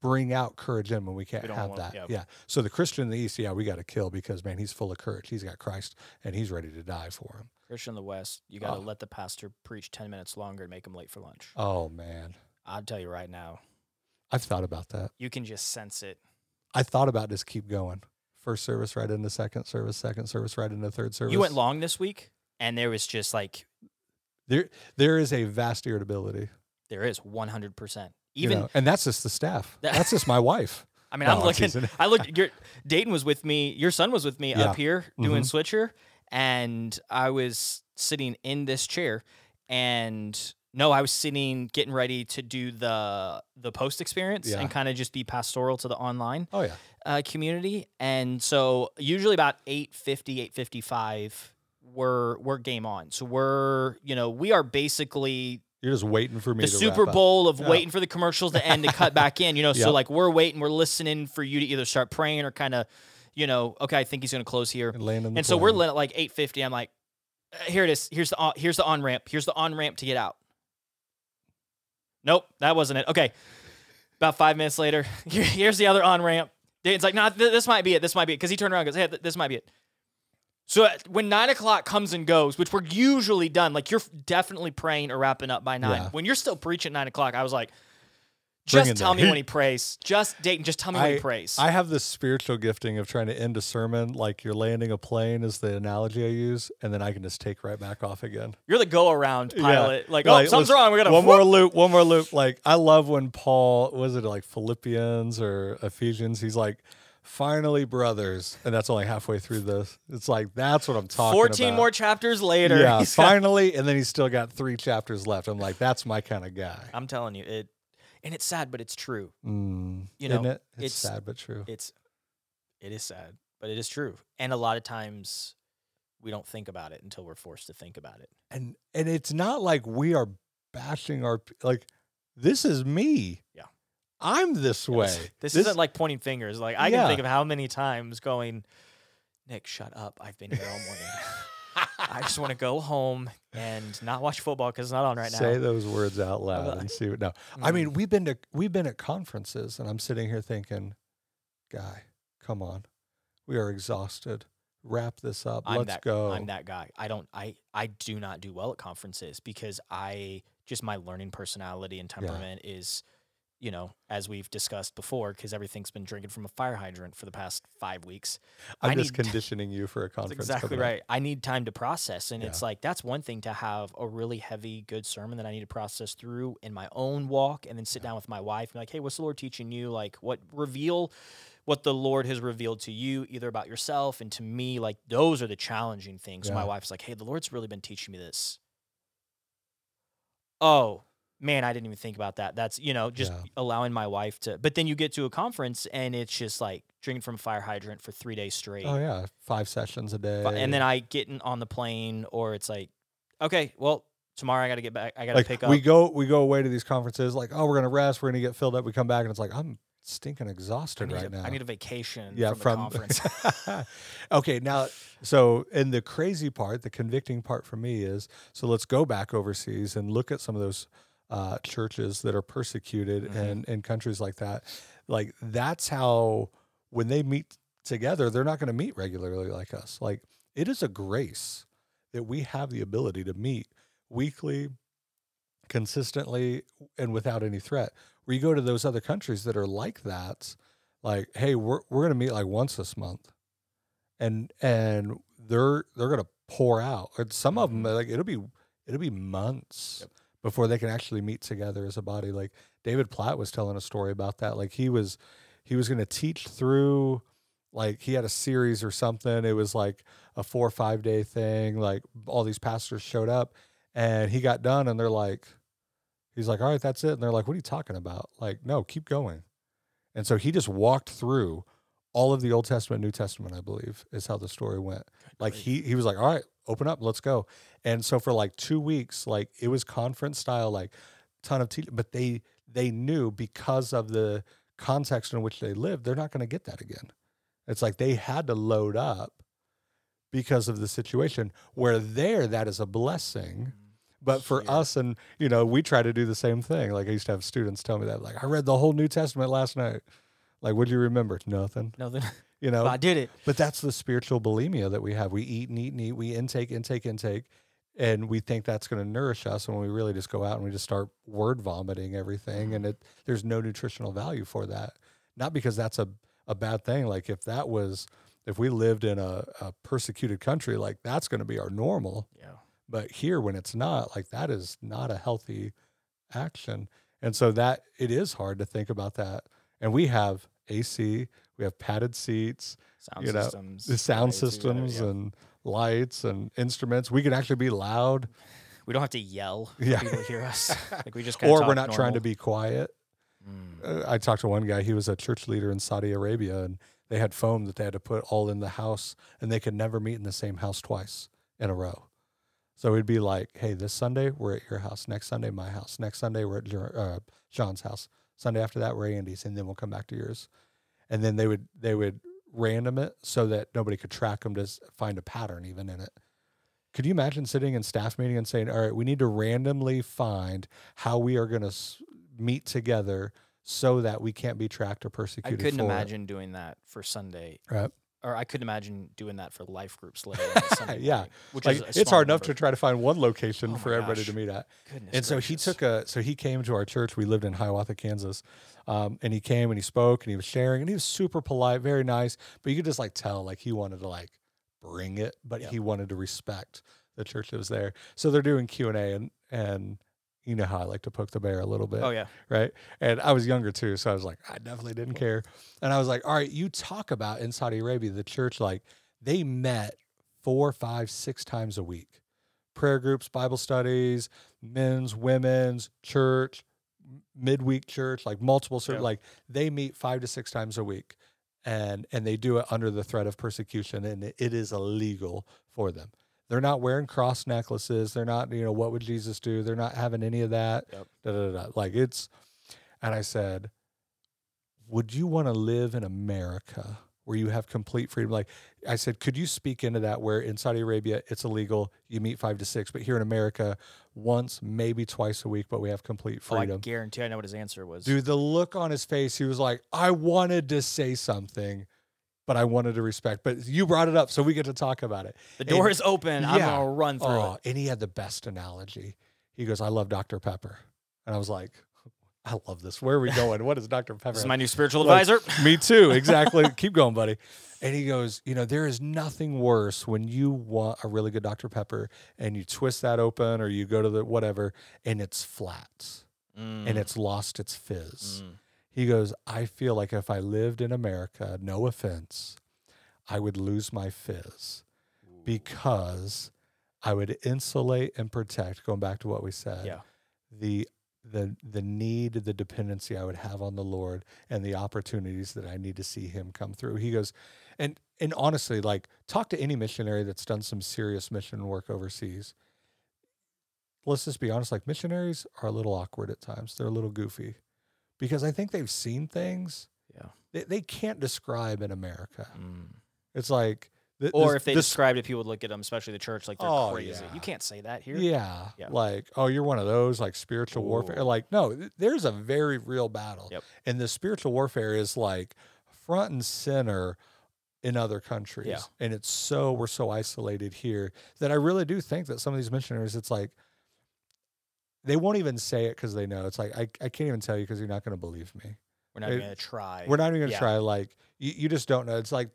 bring out courage in when we can't don't have wanna- that. yeah. Yeah. So the Christian in the East, yeah, we got to kill because man, he's full of courage. He's got Christ and he's ready to die for him. Christian in the West, you got to Oh. let the pastor preach 10 minutes longer and make him late for lunch. Oh man, I'll tell you right now, I've thought about that. you can just sense it. I thought about just keep going. First service right into second service, second service right into third service. You went long this week, and there was just like, There, there is a vast irritability. there is 100%. You Even, know, and that's just the staff. That's just my wife. I mean, No, I'm looking. I looked, your, Dayton was with me, your son was with me Yeah. up here doing Mhm. switcher, and I was sitting in this chair, and no, I was sitting getting ready to do the the post experience Yeah. and kind of just be pastoral to the online Oh yeah. uh, community. And so usually about 850, 855, we're we're game on. So we're, you know, we are basically You're just waiting for me the to Super wrap up. Bowl of Yeah. waiting for the commercials to end to cut back in, you know. So Yep. like we're waiting, we're listening for you to either start praying or kind of, you know, okay, I think he's gonna close here. and And so we're lit at like 850. I'm like, "Uh, here it is. Here's the on, here's the on ramp. Here's the on ramp to get out. Nope, that wasn't it. Okay. About five minutes later, here's the other on ramp. It's like, nah, th- this might be it. This might be it. Because he turned around and goes, hey, th- this might be it. So when nine o'clock comes and goes, which we're usually done, like you're definitely praying or wrapping up by nine. Yeah. When you're still preaching at nine o'clock, I was like, just tell me when he prays. Just Dayton, just tell me when he prays. I have this spiritual gifting of trying to end a sermon like you're landing a plane is the analogy I use, and then I can just take right back off again. you're the go around Yeah. pilot. Like, oh, something's wrong. We gotta one whoop. more loop, one more loop. Like I love when Paul was it like Philippians or Ephesians? He's like, finally, brothers, and that's only halfway through this. It's like that's what I'm talking 14 about. more chapters later. Yeah, finally, and then he's still got three chapters left. I'm like, that's my kind of guy. I'm telling you, it, and it's sad, but it's true. Mm, You know, it? It's, it's- sad but true. It's, it is sad, but it is true. And a lot of times, we don't think about it until we're forced to think about it. and and it's not like we are bashing our like this is me Yeah. I'm this way This, isn't like pointing fingers. Like I Yeah. can think of how many times going, Nick, shut up. I've been here all morning. I just want to go home and not watch football because it's not on right now. say those words out loud and see what no i mean Mm. we've been to we've been at conferences and i'm sitting here thinking guy come on we are exhausted wrap this up I'm let's that, go I'm that guy. I don't. I I do not do well at conferences because I just my learning personality and temperament is, you know, as we've discussed before, because everything's been drinking from a fire hydrant for the past five weeks. i'm I just conditioning you for a conference exactly up. right. I need time to process, and Yeah. it's like that's one thing to have a really heavy, good sermon that I need to process through in my own walk, and then sit down with my wife and be like, "Hey, what's the Lord teaching you? Like, what reveal." What the Lord has revealed to you, either about yourself and to me, like those are the challenging things. So My wife's like, "Hey, the Lord's really been teaching me this." Oh man, I didn't even think about that. That's you know just Yeah. allowing my wife to. But then you get to a conference and it's just like drinking from a fire hydrant for three days straight. oh yeah five sessions a day and then I get in on the plane, or it's like, okay, well, tomorrow I got to get back. I got to like pick up. we go we go away to these conferences like oh we're gonna rest we're gonna get filled up we come back and it's like i'm stinking exhausted right a, now I need a vacation yeah from, from, the conference. okay now so and the crazy part the convicting part for me is so let's go back overseas and look at some of those uh, churches that are persecuted Mhm. and in countries like that like that's how when they meet together they're not going to meet regularly like us like it is a grace that we have the ability to meet weekly consistently and without any threat where you go to those other countries that are like that like hey we're, we're going to meet like once this month and and they're they're going to pour out and some of them Mhm. like it'll be it'll be months Yep. Before they can actually meet together as a body like david platt was telling a story about that like he was he was going to teach through like he had a series or something it was like a four or five day thing like all these pastors showed up And he got done, and they're like, he's like, all right, that's it. And they're like, what are you talking about? Like, no, keep going. And so he just walked through all of the Old Testament, New Testament, I believe, is how the story went. Like he he was like, all right, open up, let's go. And so for like two weeks, like it was conference style, like ton of teaching, but they they knew because of the context in which they lived, they're not going to get that again. It's like they had to load up because of the situation. Where there, that is a blessing. Mm-hmm. But for Here. us, and you know, we try to do the same thing. Like I used to have students tell me that, like, I read the whole New Testament last night. Like, what do you remember? Nothing. Nothing. You know, I did it. but that's the spiritual bulimia that we have. We eat and eat and eat. We intake, intake, intake, and we think that's going to nourish us. When we really just go out and we just start word vomiting everything, and it there's no nutritional value for that. Not because that's a a bad thing. Like if that was if we lived in a, a persecuted country, like that's going to be our normal. Yeah. But here, when it's not, like that is not a healthy action. And so that it is hard to think about that. And we have AC, we have padded seats, Sound You know, systems. the sound lights, we got- systems yeah. and lights and instruments. We can actually be loud, we don't have to yell for Yeah. people to hear us. Like we just or we're not trying to be quiet. Mm. I talked to one guy, he was a church leader in Saudi Arabia, and they had foam that they had to put all in the house, and they could never meet in the same house twice in a row. So it'd be like, hey, this Sunday we're at your house, next Sunday my house, next Sunday we're at your, uh, Sean's house, Sunday after that we're Andy's, and then we'll come back to yours. And then they would they would random it so that nobody could track them to find a pattern even in it. Could you imagine sitting in staff meeting and saying, "All right, we need to randomly find how we are going to s- meet together so that we can't be tracked or persecuted?" I couldn't for it." imagine doing that for Sunday, Right. Or I couldn't imagine doing that for life groups. A Sunday Yeah. which Like is it's hard enough to try to find one location Oh for everybody to meet at. Goodness and so he took a so he came to our church we lived in hiawatha kansas um, and he came and he spoke and he was sharing and he was super polite very nice but you could just like tell like he wanted to like bring it but Yep. he wanted to respect the church that was there so they're doing q&a and and you know how i like to poke the bear a little bit Oh yeah. right and i was younger too so i was like i definitely didn't care and i was like all right you talk about in saudi arabia the church like they met four five six times a week prayer groups bible studies men's women's church midweek church like multiple Yeah. like they meet five to six times a week and and they do it under the threat of persecution and it is illegal for them they're not wearing cross necklaces. They're not you know what would jesus do? They're not having any of that. Yep. da, da, da, like it's and i said would you want to live in america where you have complete freedom? Like i said could you speak into that where in saudi arabia it's illegal? You meet five to six but here in america once maybe twice a week but we have complete Oh, I freedom. guarantee I know what his answer was. Dude, the look on his face, he was like, I wanted to say something, but I wanted to respect. But you brought it up, so we get to talk about it. the door and- is open. I'm gonna run through Oh, it. and he had the best analogy. He goes, I love Dr. Pepper. And I was like, I love this. Where are we going? What is Dr. Pepper? This is my new spiritual Like, advisor. Me too. Exactly. Keep going, buddy. And he goes, you know, there is nothing worse when you want a really good Dr. Pepper and you twist that open or you go to the whatever and it's flat and Mm, it's lost its fizz. mm. He goes, I feel like if I lived in America, no offense, I would lose my fizz because I would insulate and protect, going back to what we said, Yeah. the the the need, the dependency I would have on the Lord and the opportunities that I need to see him come through. He goes, and and honestly, like talk to any missionary that's done some serious mission work overseas. Let's just be honest, like missionaries are a little awkward at times. They're a little goofy. Because I think they've seen things Yeah. they, they can't describe in America. Mm. It's like Or this- if they this- described it, people would look at them, especially the church, like they're Oh, crazy. yeah. You can't say that here. Yeah, Yeah. Like, oh, you're one of those like spiritual warfare. Like, no, th- there's a very real battle. Yep. And the spiritual warfare is like front and center in other countries. Yeah. And it's so we're so isolated here that I really do think that some of these missionaries, it's like they won't even say it because they know. It's like I, I can't even tell you because you're not going to believe me. We're not It- even gonna try. We're not even gonna Yeah. try. Like you, you just don't know. It's like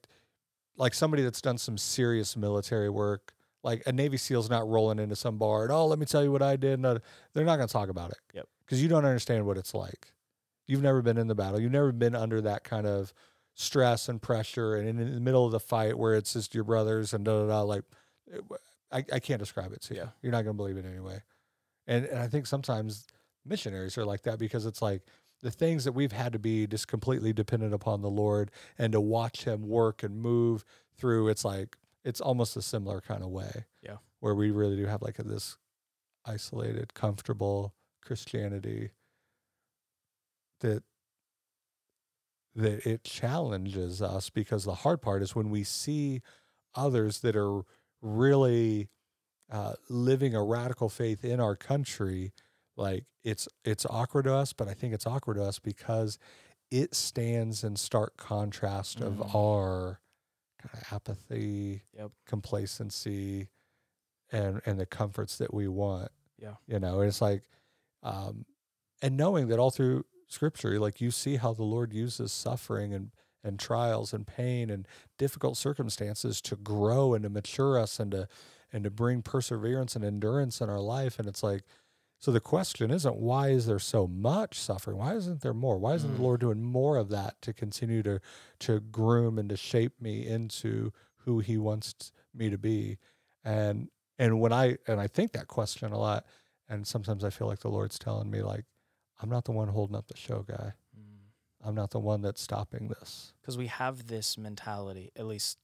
like somebody that's done some serious military work. Like a Navy SEAL's not rolling into some bar and oh, let me tell you what I did. No, they're not gonna talk about it. Yep. Because you don't understand what it's like. You've never been in the battle. You've never been under that kind of stress and pressure and in, the middle of the fight where it's just your brothers and da da da. Like eh, I, I can't describe it to you. Yeah. You're not going to believe it anyway. And, and I think sometimes missionaries are like that because it's like the things that we've had to be just completely dependent upon the Lord and to watch Him work and move through. It's like, it's almost a similar kind of way. Yeah. Where we really do have like a, this isolated, comfortable Christianity that that it challenges us because the hard part is when we see others that are really uh, living a radical faith in our country like it's it's awkward to us but i think it's awkward to us because it stands in stark contrast of Mhm. our kind of apathy Yep. complacency and and the comforts that we want Yeah. you know it's like um and knowing that all through scripture like you see how the lord uses suffering and and trials and pain and difficult circumstances to grow and to mature us and to and to bring perseverance and endurance in our life. And it's like so the question isn't why is there so much suffering? Why isn't there more? Why isn't Mm. the lord doing more of that to continue to to groom and to shape me into who he wants me to be? And and when i and i think that question a lot and sometimes i feel like the lord's telling me like i'm not the one holding up the show guy. I'm not the one that's stopping this. Because we have this mentality, at least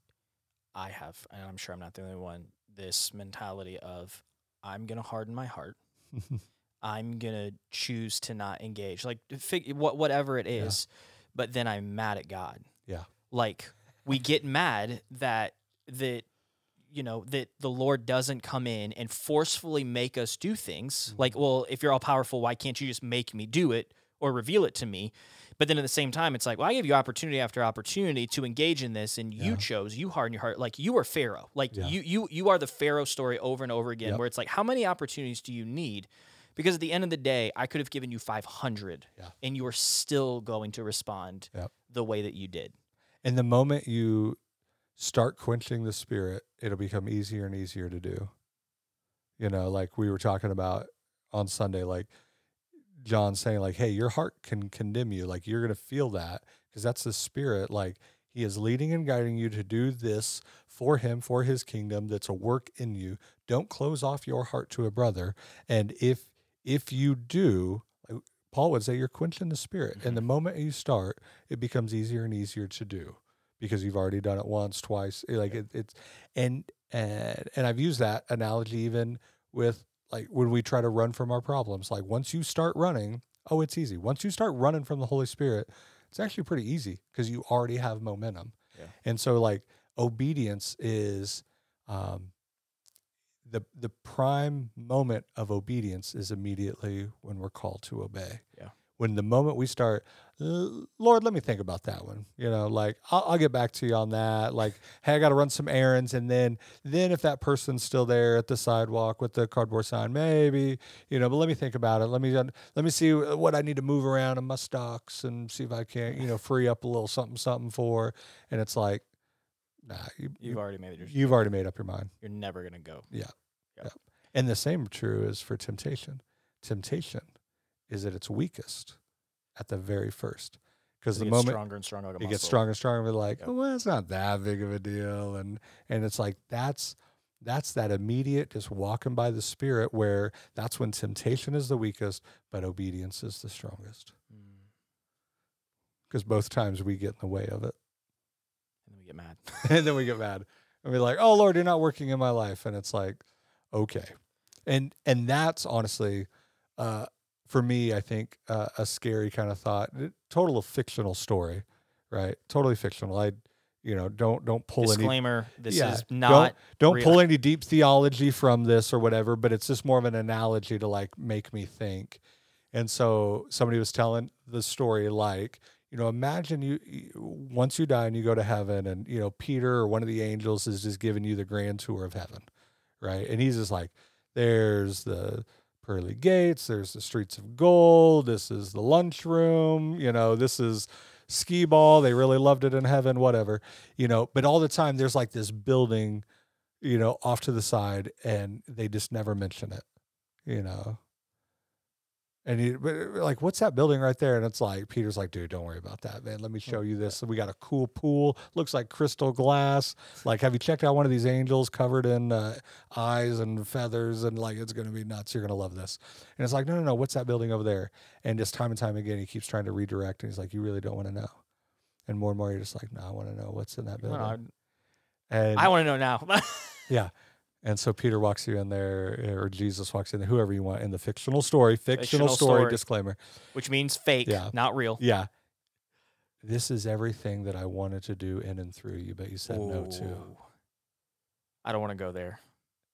I have, and I'm sure I'm not the only one, this mentality of I'm going to harden my heart. I'm going to choose to not engage. Like, fig- what, whatever it is. Yeah. But then I'm mad at God. Yeah. Like, we get mad that, that, you know, that the Lord doesn't come in and forcefully make us do things. Mm-hmm. Like, well, if you're all powerful, why can't you just make me do it or reveal it to me? But then at the same time, it's like, well, I gave you opportunity after opportunity to engage in this, and you Yeah. chose, you hardened your heart. Like you were Pharaoh. Like Yeah. you, you, you are the Pharaoh story over and over again. Yep. Where it's like, how many opportunities do you need? Because at the end of the day, I could have given you 500, Yeah. and you are still going to respond Yep. the way that you did. And the moment you start quenching the spirit, it'll become easier and easier to do. You know, like we were talking about on Sunday, like John saying, like, hey, your heart can condemn you. Like you're gonna feel that because that's the spirit. Like he is leading and guiding you to do this for him, for his kingdom, that's a work in you. Don't close off your heart to a brother. And if if you do, like Paul would say you're quenching the spirit. And the moment you start, it becomes easier and easier to do because you've already done it once, twice. eh, Like it, it's and and and I've used that analogy even with like when we try to run from our problems. Like once you start running, oh, it's easy. Once you start running from the Holy Spirit, it's actually pretty easy because you already have momentum. Yeah. And so like obedience is um the the prime moment of obedience is immediately when we're called to obey. Yeah. When the moment we start, Lord, let me think about that one. You know, like I'll, I'll get back to you on that. Like, hey, I got to run some errands, and then then if that person's still there at the sidewalk with the cardboard sign, maybe you know. But let me think about it. Let me let me see what I need to move around in my stocks and see if I can't, you know free up a little something something for. And it's like, nah, you, You've already made your. you've already made up your mind. You're never gonna go. Yeah. And the same true is for temptation. Temptation is at its weakest at the very first. Because the gets moment stronger and stronger. like it gets stronger and stronger, we're like, Yep. oh, well, it's not that big of a deal. And and it's like that's that's that immediate just walking by the spirit where that's when temptation is the weakest, but obedience is the strongest. Mm. Because both times we get in the way of it. And then we get mad. and then we get mad and we're like oh lord you're not working in my life and it's like okay and and that's honestly uh for me i think uh, a scary kind of thought total fictional story right totally fictional i you know don't don't pull any Disclaimer: This Yeah, is not. don't real. pull any deep theology from this or whatever but it's just more of an analogy to like make me think and so somebody was telling the story like you know imagine you- once you die and you go to heaven and you know peter or one of the angels is just giving you the grand tour of heaven right and he's just like there's the pearly gates there's the streets of gold this is the lunchroom you know this is skee ball they really loved it in heaven whatever you know but all the time there's like this building you know off to the side and they just never mention it you know And he uh, like, what's that building right there? And it's like Peter's like, dude, don't worry about that, man. Let me show you this. we got a cool pool. Looks like crystal glass. Like, have you checked out one of these angels covered in uh, eyes and feathers? And like, it's gonna be nuts. You're gonna love this. And it's like, no, no, no. What's that building over there? And just time and time again, he keeps trying to redirect. And he's like, you really don't want to know. And more and more, you're just like, no, I want to know what's in that building. Well, and I want to know now. yeah. And so Peter walks you in there, or Jesus walks in there, whoever you want in the fictional story, fictional, Fictional story, story. disclaimer. Which means fake, Yeah. not real. Yeah. This is everything that I wanted to do in and through you, but you said no to. I don't want to go there.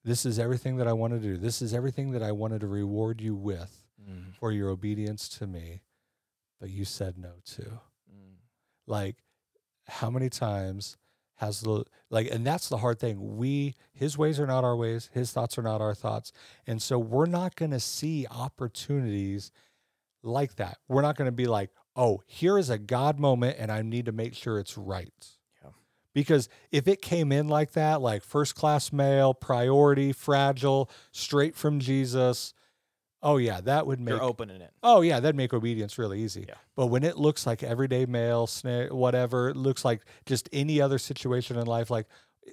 This is everything that I wanted to do. This is everything that I wanted to reward you with Mm, for your obedience to me, but you said no to. mm. Like, how many times has the like and that's the hard thing. We his ways are not our ways his thoughts are not our thoughts. And so we're not going to see opportunities like that. We're not going to be like oh here is a god moment and i need to make sure it's right. Yeah. because if it came in like that like first class mail priority fragile straight from jesus oh yeah that would make You're opening it. Oh yeah, that'd make obedience really easy. Yeah. But when it looks like everyday mail, sna- whatever, it looks like just any other situation in life, like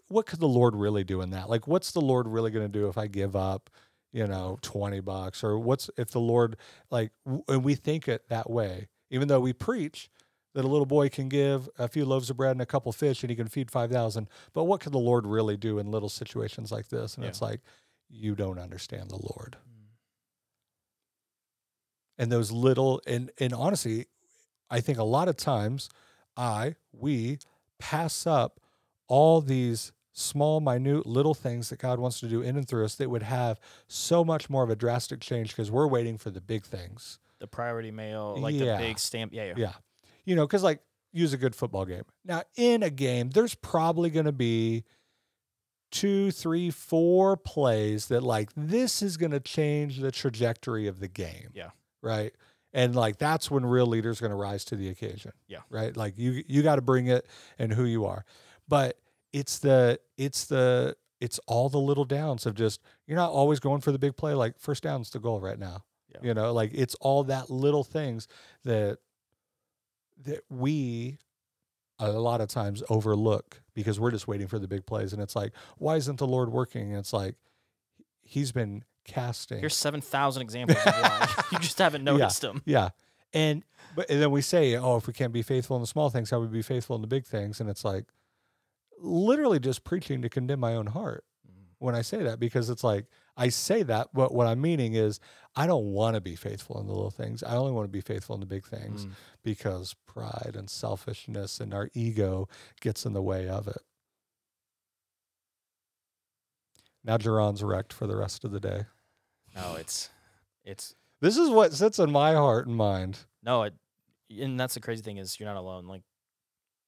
what could the Lord really do in that? Like, what's the Lord really going to do if I give up, you know, twenty bucks, or what's if the Lord like? w- And we think it that way, even though we preach that a little boy can give a few loaves of bread and a couple fish and he can feed five thousand. But what could the Lord really do in little situations like this? And Yeah. it's like you don't understand the Lord. And those little and and honestly i think a lot of times i we pass up all these small minute little things that god wants to do in and through us that would have so much more of a drastic change because we're waiting for the big things The priority mail, like Yeah. the big stamp. Yeah, yeah. yeah you know because like use a good football game now in a game there's probably going to be two three four plays that like this is going to change the trajectory of the game Yeah. Right? And like that's when real leaders are going to rise to the occasion Yeah. right? Like you you got to bring it and who you are. But it's the it's the it's all the little downs of just you're not always going for the big play. Like first down's the goal right now Yeah. you know? Like it's all that little things that that we a lot of times overlook because we're just waiting for the big plays. And it's like why isn't the lord working? And it's like he's been casting Here's seven thousand examples of why you just haven't noticed them. yeah and but and then we say oh if we can't be faithful in the small things how would we be faithful in the big things and it's like literally just preaching to condemn my own heart Mm. when I say that because it's like I say that, but what I'm meaning is I don't want to be faithful in the little things. I only want to be faithful in the big things Mm. because pride and selfishness and our ego gets in the way of it. Now Jaron's wrecked for the rest of the day. No, it's it's This is what sits in my heart and mind. no, it, and that's the crazy thing is you're not alone. Like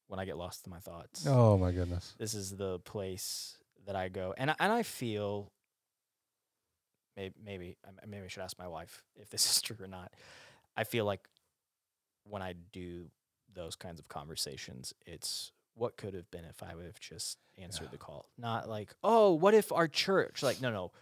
when I get lost in my thoughts, Oh my goodness. this is the place that I go, and I- and I feel maybe maybe I- maybe I should ask my wife if this is true or not. I feel like when I do those kinds of conversations, it's what could have been if I would have just answered Yeah. the call. Not like, oh, what if our church? Like, no, no.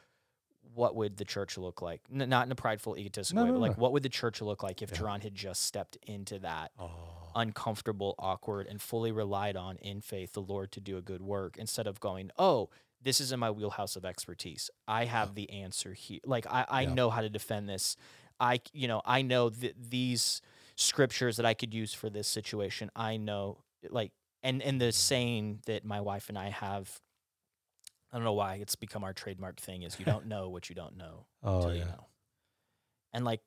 What would the church look like? N- not in a prideful, egotistical No, way, no, but like, no. what would the church look like if Yeah. Had just stepped into that Oh. uncomfortable, awkward, and fully relied on in faith the Lord to do a good work instead of going, oh, this is in my wheelhouse of expertise. I have the answer here. Like I, I Yeah. know how to defend this. I, you know, I know th- these scriptures that I could use for this situation. I know, like, and and the saying that my wife and I have. I don't know why it's become our trademark thing is you don't know what you don't know Oh till you know. And like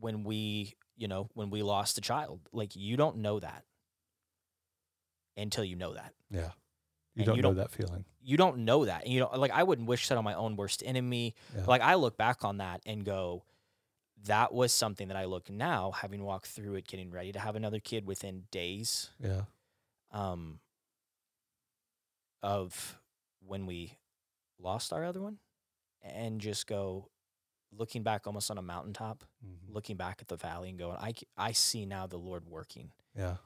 when we, you know, when we lost a child, like you don't know that until you know that. Yeah. You And don't you know don't- that feeling. You don't know that. And you know, like I wouldn't wish that on my own worst enemy. Yeah. Like I look back on that and go, that was something that I look now, having walked through it, getting ready to have another kid within days Yeah. um, of when we lost our other one, and just go looking back almost on a mountaintop, Mhm. looking back at the valley and going, I I see now the Lord working Yeah.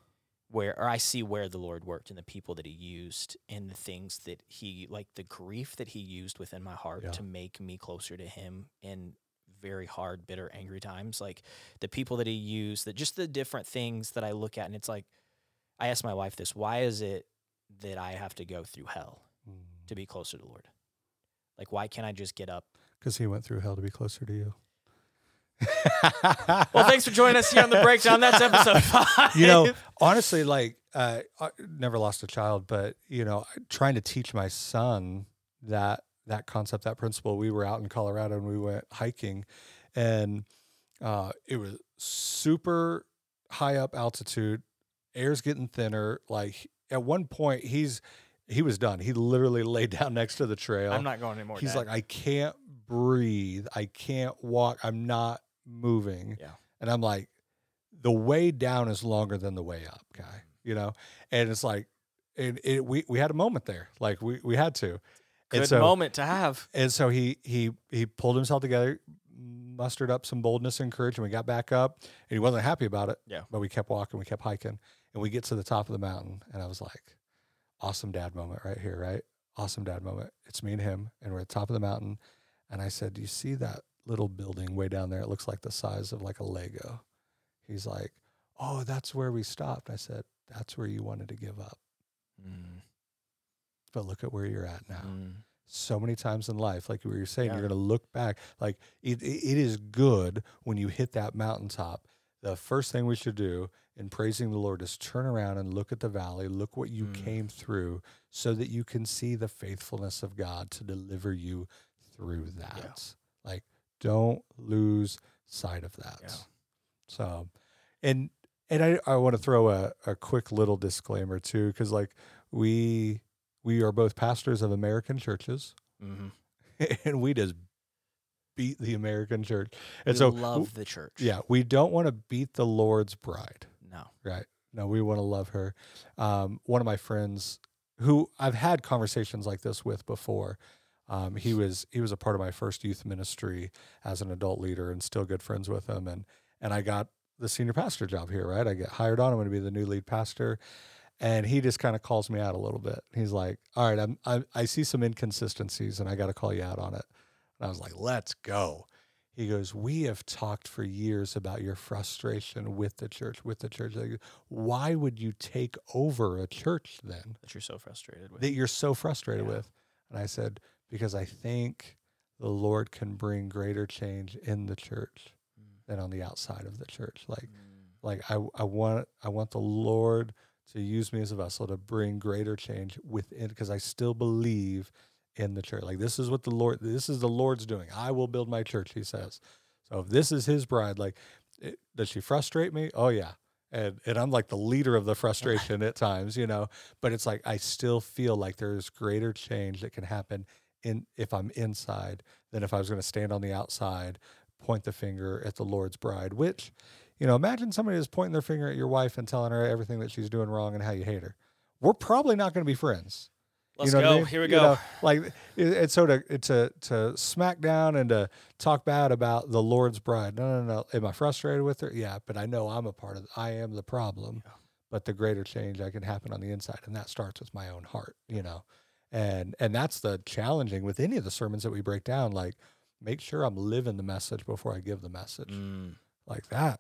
where, or I see where the Lord worked and the people that he used and the things that he, like the grief that he used within my heart Yeah. to make me closer to him in very hard, bitter, angry times. Like the people that he used, that just the different things that I look at, and it's like, I asked my wife this: Why is it that I have to go through hell to be closer to the Lord? Like, why can't I just get up? Because he went through hell to be closer to you. Well, thanks for joining us here on the breakdown. That's episode five. you know, honestly, like, uh, I never lost a child, but you know, trying to teach my son that that concept, that principle. We were out in Colorado and we went hiking, and uh, it was super high up altitude. Air's getting thinner. Like at one point, he's he was done. He literally laid down next to the trail. I'm not going anymore. He's Dad. like, I can't breathe. I can't walk. I'm not moving. Yeah. And I'm like, the way down is longer than the way up, guy. You know? And it's like, and it, we we had a moment there. Like we we had to. Good so, moment to have. And so he he he pulled himself together, mustered up some boldness and courage, and we got back up. And he wasn't happy about it. Yeah. But we kept walking, we kept hiking, and we get to the top of the mountain, and I was like, awesome dad moment right here, right? Awesome dad moment. It's me and him, and we're at the top of the mountain. And I said, Do you see that little building way down there? It looks like the size of like a Lego. He's like, Oh, that's where we stopped. I said, That's where you wanted to give up. Mm, But look at where you're at now. mm. So many times in life, like we were saying, Yeah. you're going to look back. Like it, it, is good when you hit that mountaintop. The first thing we should do in praising the Lord is turn around and look at the valley, look what you Mm. came through, so that you can see the faithfulness of God to deliver you through that. Like, don't lose sight of that. Yeah. So, and and I, I want to throw a, a quick little disclaimer too, because like we we are both pastors of American churches, Mhm. and we just beat the American church. And We so, love the church. yeah, we don't want to beat the Lord's bride, No. right? No, we want to love her. Um, one of my friends, who I've had conversations like this with before, um, he was he was a part of my first youth ministry as an adult leader, and still good friends with him. And and I got the senior pastor job here, right? I get hired on. I'm going to be the new lead pastor. And he just kind of calls me out a little bit. He's like, "All right, I'm, I, I see some inconsistencies, and I got to call you out on it." And I was like, "Let's go." He goes, "We have talked for years about your frustration with the church, with the church. Like, Why would you take over a church then That you're so frustrated with. that you're so frustrated Yeah. with?" And I said, "Because I think the Lord can bring greater change in the church Mm, than on the outside of the church. Like, mm. like I, I want I want the Lord to use me as a vessel to bring greater change within because I still believe in the church. Like this is what the Lord this is the Lord's doing. I will build my church, he says. So if this is his bride, like it, does she frustrate me? Oh yeah. And and I'm like the leader of the frustration at times, you know, but it's like I still feel like there's greater change that can happen in if I'm inside than if I was going to stand on the outside, point the finger at the Lord's bride, which you know, imagine somebody is pointing their finger at your wife and telling her everything that she's doing wrong and how you hate her. We're probably not going to be friends. Let's you know go. I mean? Here we You go. know, like it, it's so to to to smack down and to talk bad about the Lord's bride. No, no, no. Am I frustrated with her? Yeah, but I know I'm a part of. I am the problem. Yeah. But the greater change that can happen on the inside, and that starts with my own heart. You know, and and that's the challenging with any of the sermons that we break down. Like, make sure I'm living the message before I give the message. Mm. Like that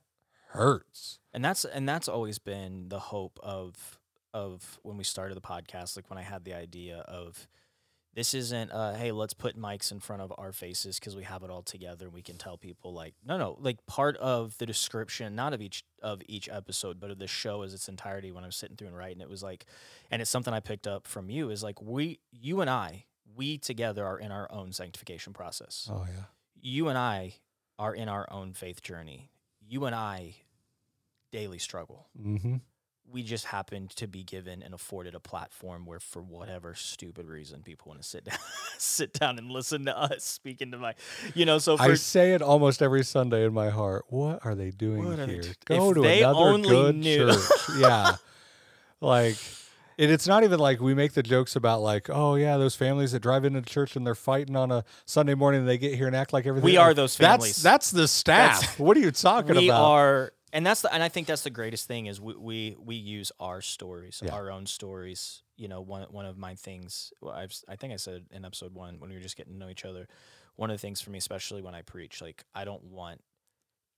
hurts. and that's and that's always been the hope of of when we started the podcast like when i had the idea of this isn't uh hey let's put mics in front of our faces because we have it all together and we can tell people like no no like part of the description not of each of each episode but of the show as its entirety when i was sitting through and writing it was like and it's something i picked up from you is like we you and i we together are in our own sanctification process Oh yeah. you and I are in our own faith journey. You and I daily struggle. Mm-hmm. We just happened to be given and afforded a platform where, for whatever stupid reason, people want to sit down, sit down and listen to us speak into my, you know. So for I say it almost every Sunday in my heart. What are they doing are they here? do- Go to they another only good knew. church. Yeah. like and it's not even like we make the jokes about like, oh yeah, those families that drive into church and they're fighting on a Sunday morning and they get here and act like everything. We are those families. That's that's the staff. That's- what are you talking we about? We are, and that's the, and I think that's the greatest thing is we we, we use our stories, Yeah. our own stories. You know, one one of my things. Well, I've, I think I said in episode one when we were just getting to know each other one of the things for me, especially when I preach, like I don't want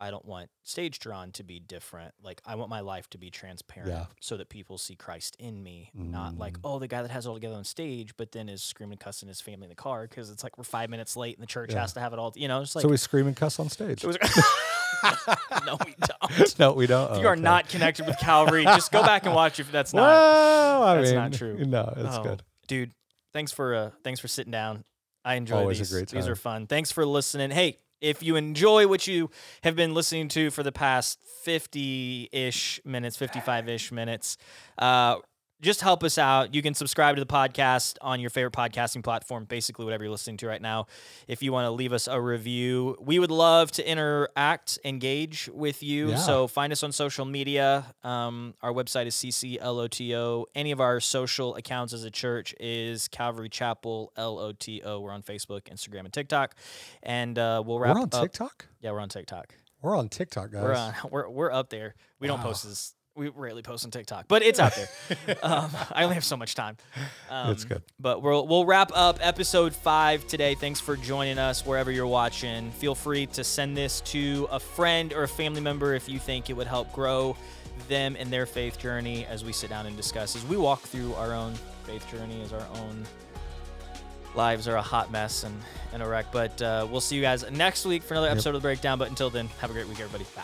I don't want stage drawn to be different. Like I want my life to be transparent Yeah. so that people see Christ in me, not like, Mm. oh, the guy that has it all together on stage, but then is screaming cussing his family in the car because it's like we're five minutes late and the church Yeah. has to have it all. You know, it's like so we scream and cuss on stage. it was- no, we don't. no, we don't. If you are okay. not connected with Calvary, just go back and watch if that's not. Well, I that's mean, not true. No, it's Oh, good. dude. Thanks for uh, thanks for sitting down. I enjoy Always a these. These are fun. Thanks for listening. Hey, if you enjoy what you have been listening to for the past fifty ish minutes, fifty five ish minutes, uh, just help us out. You can subscribe to the podcast on your favorite podcasting platform, basically whatever you're listening to right now. If you want to leave us a review, we would love to interact, engage with you. Yeah. So find us on social media. Um, our website is CCLOTO. Any of our social accounts as a church is Calvary Chapel LOTO. We're on Facebook, Instagram, and TikTok. And uh, we'll wrap We're on up. TikTok. Yeah, we're on TikTok. We're on TikTok, guys. We're on. We're we're up there. We don't post this. We rarely post on TikTok, but it's out there. um, I only have so much time. Um, It's good. But we'll we'll wrap up episode five today. Thanks for joining us wherever you're watching. Feel free to send this to a friend or a family member if you think it would help grow them in their faith journey as we sit down and discuss as we walk through our own faith journey as our own lives are a hot mess and, and a wreck. But uh, we'll see you guys next week for another Yep. episode of the breakdown. But until then, have a great week, everybody. Bye.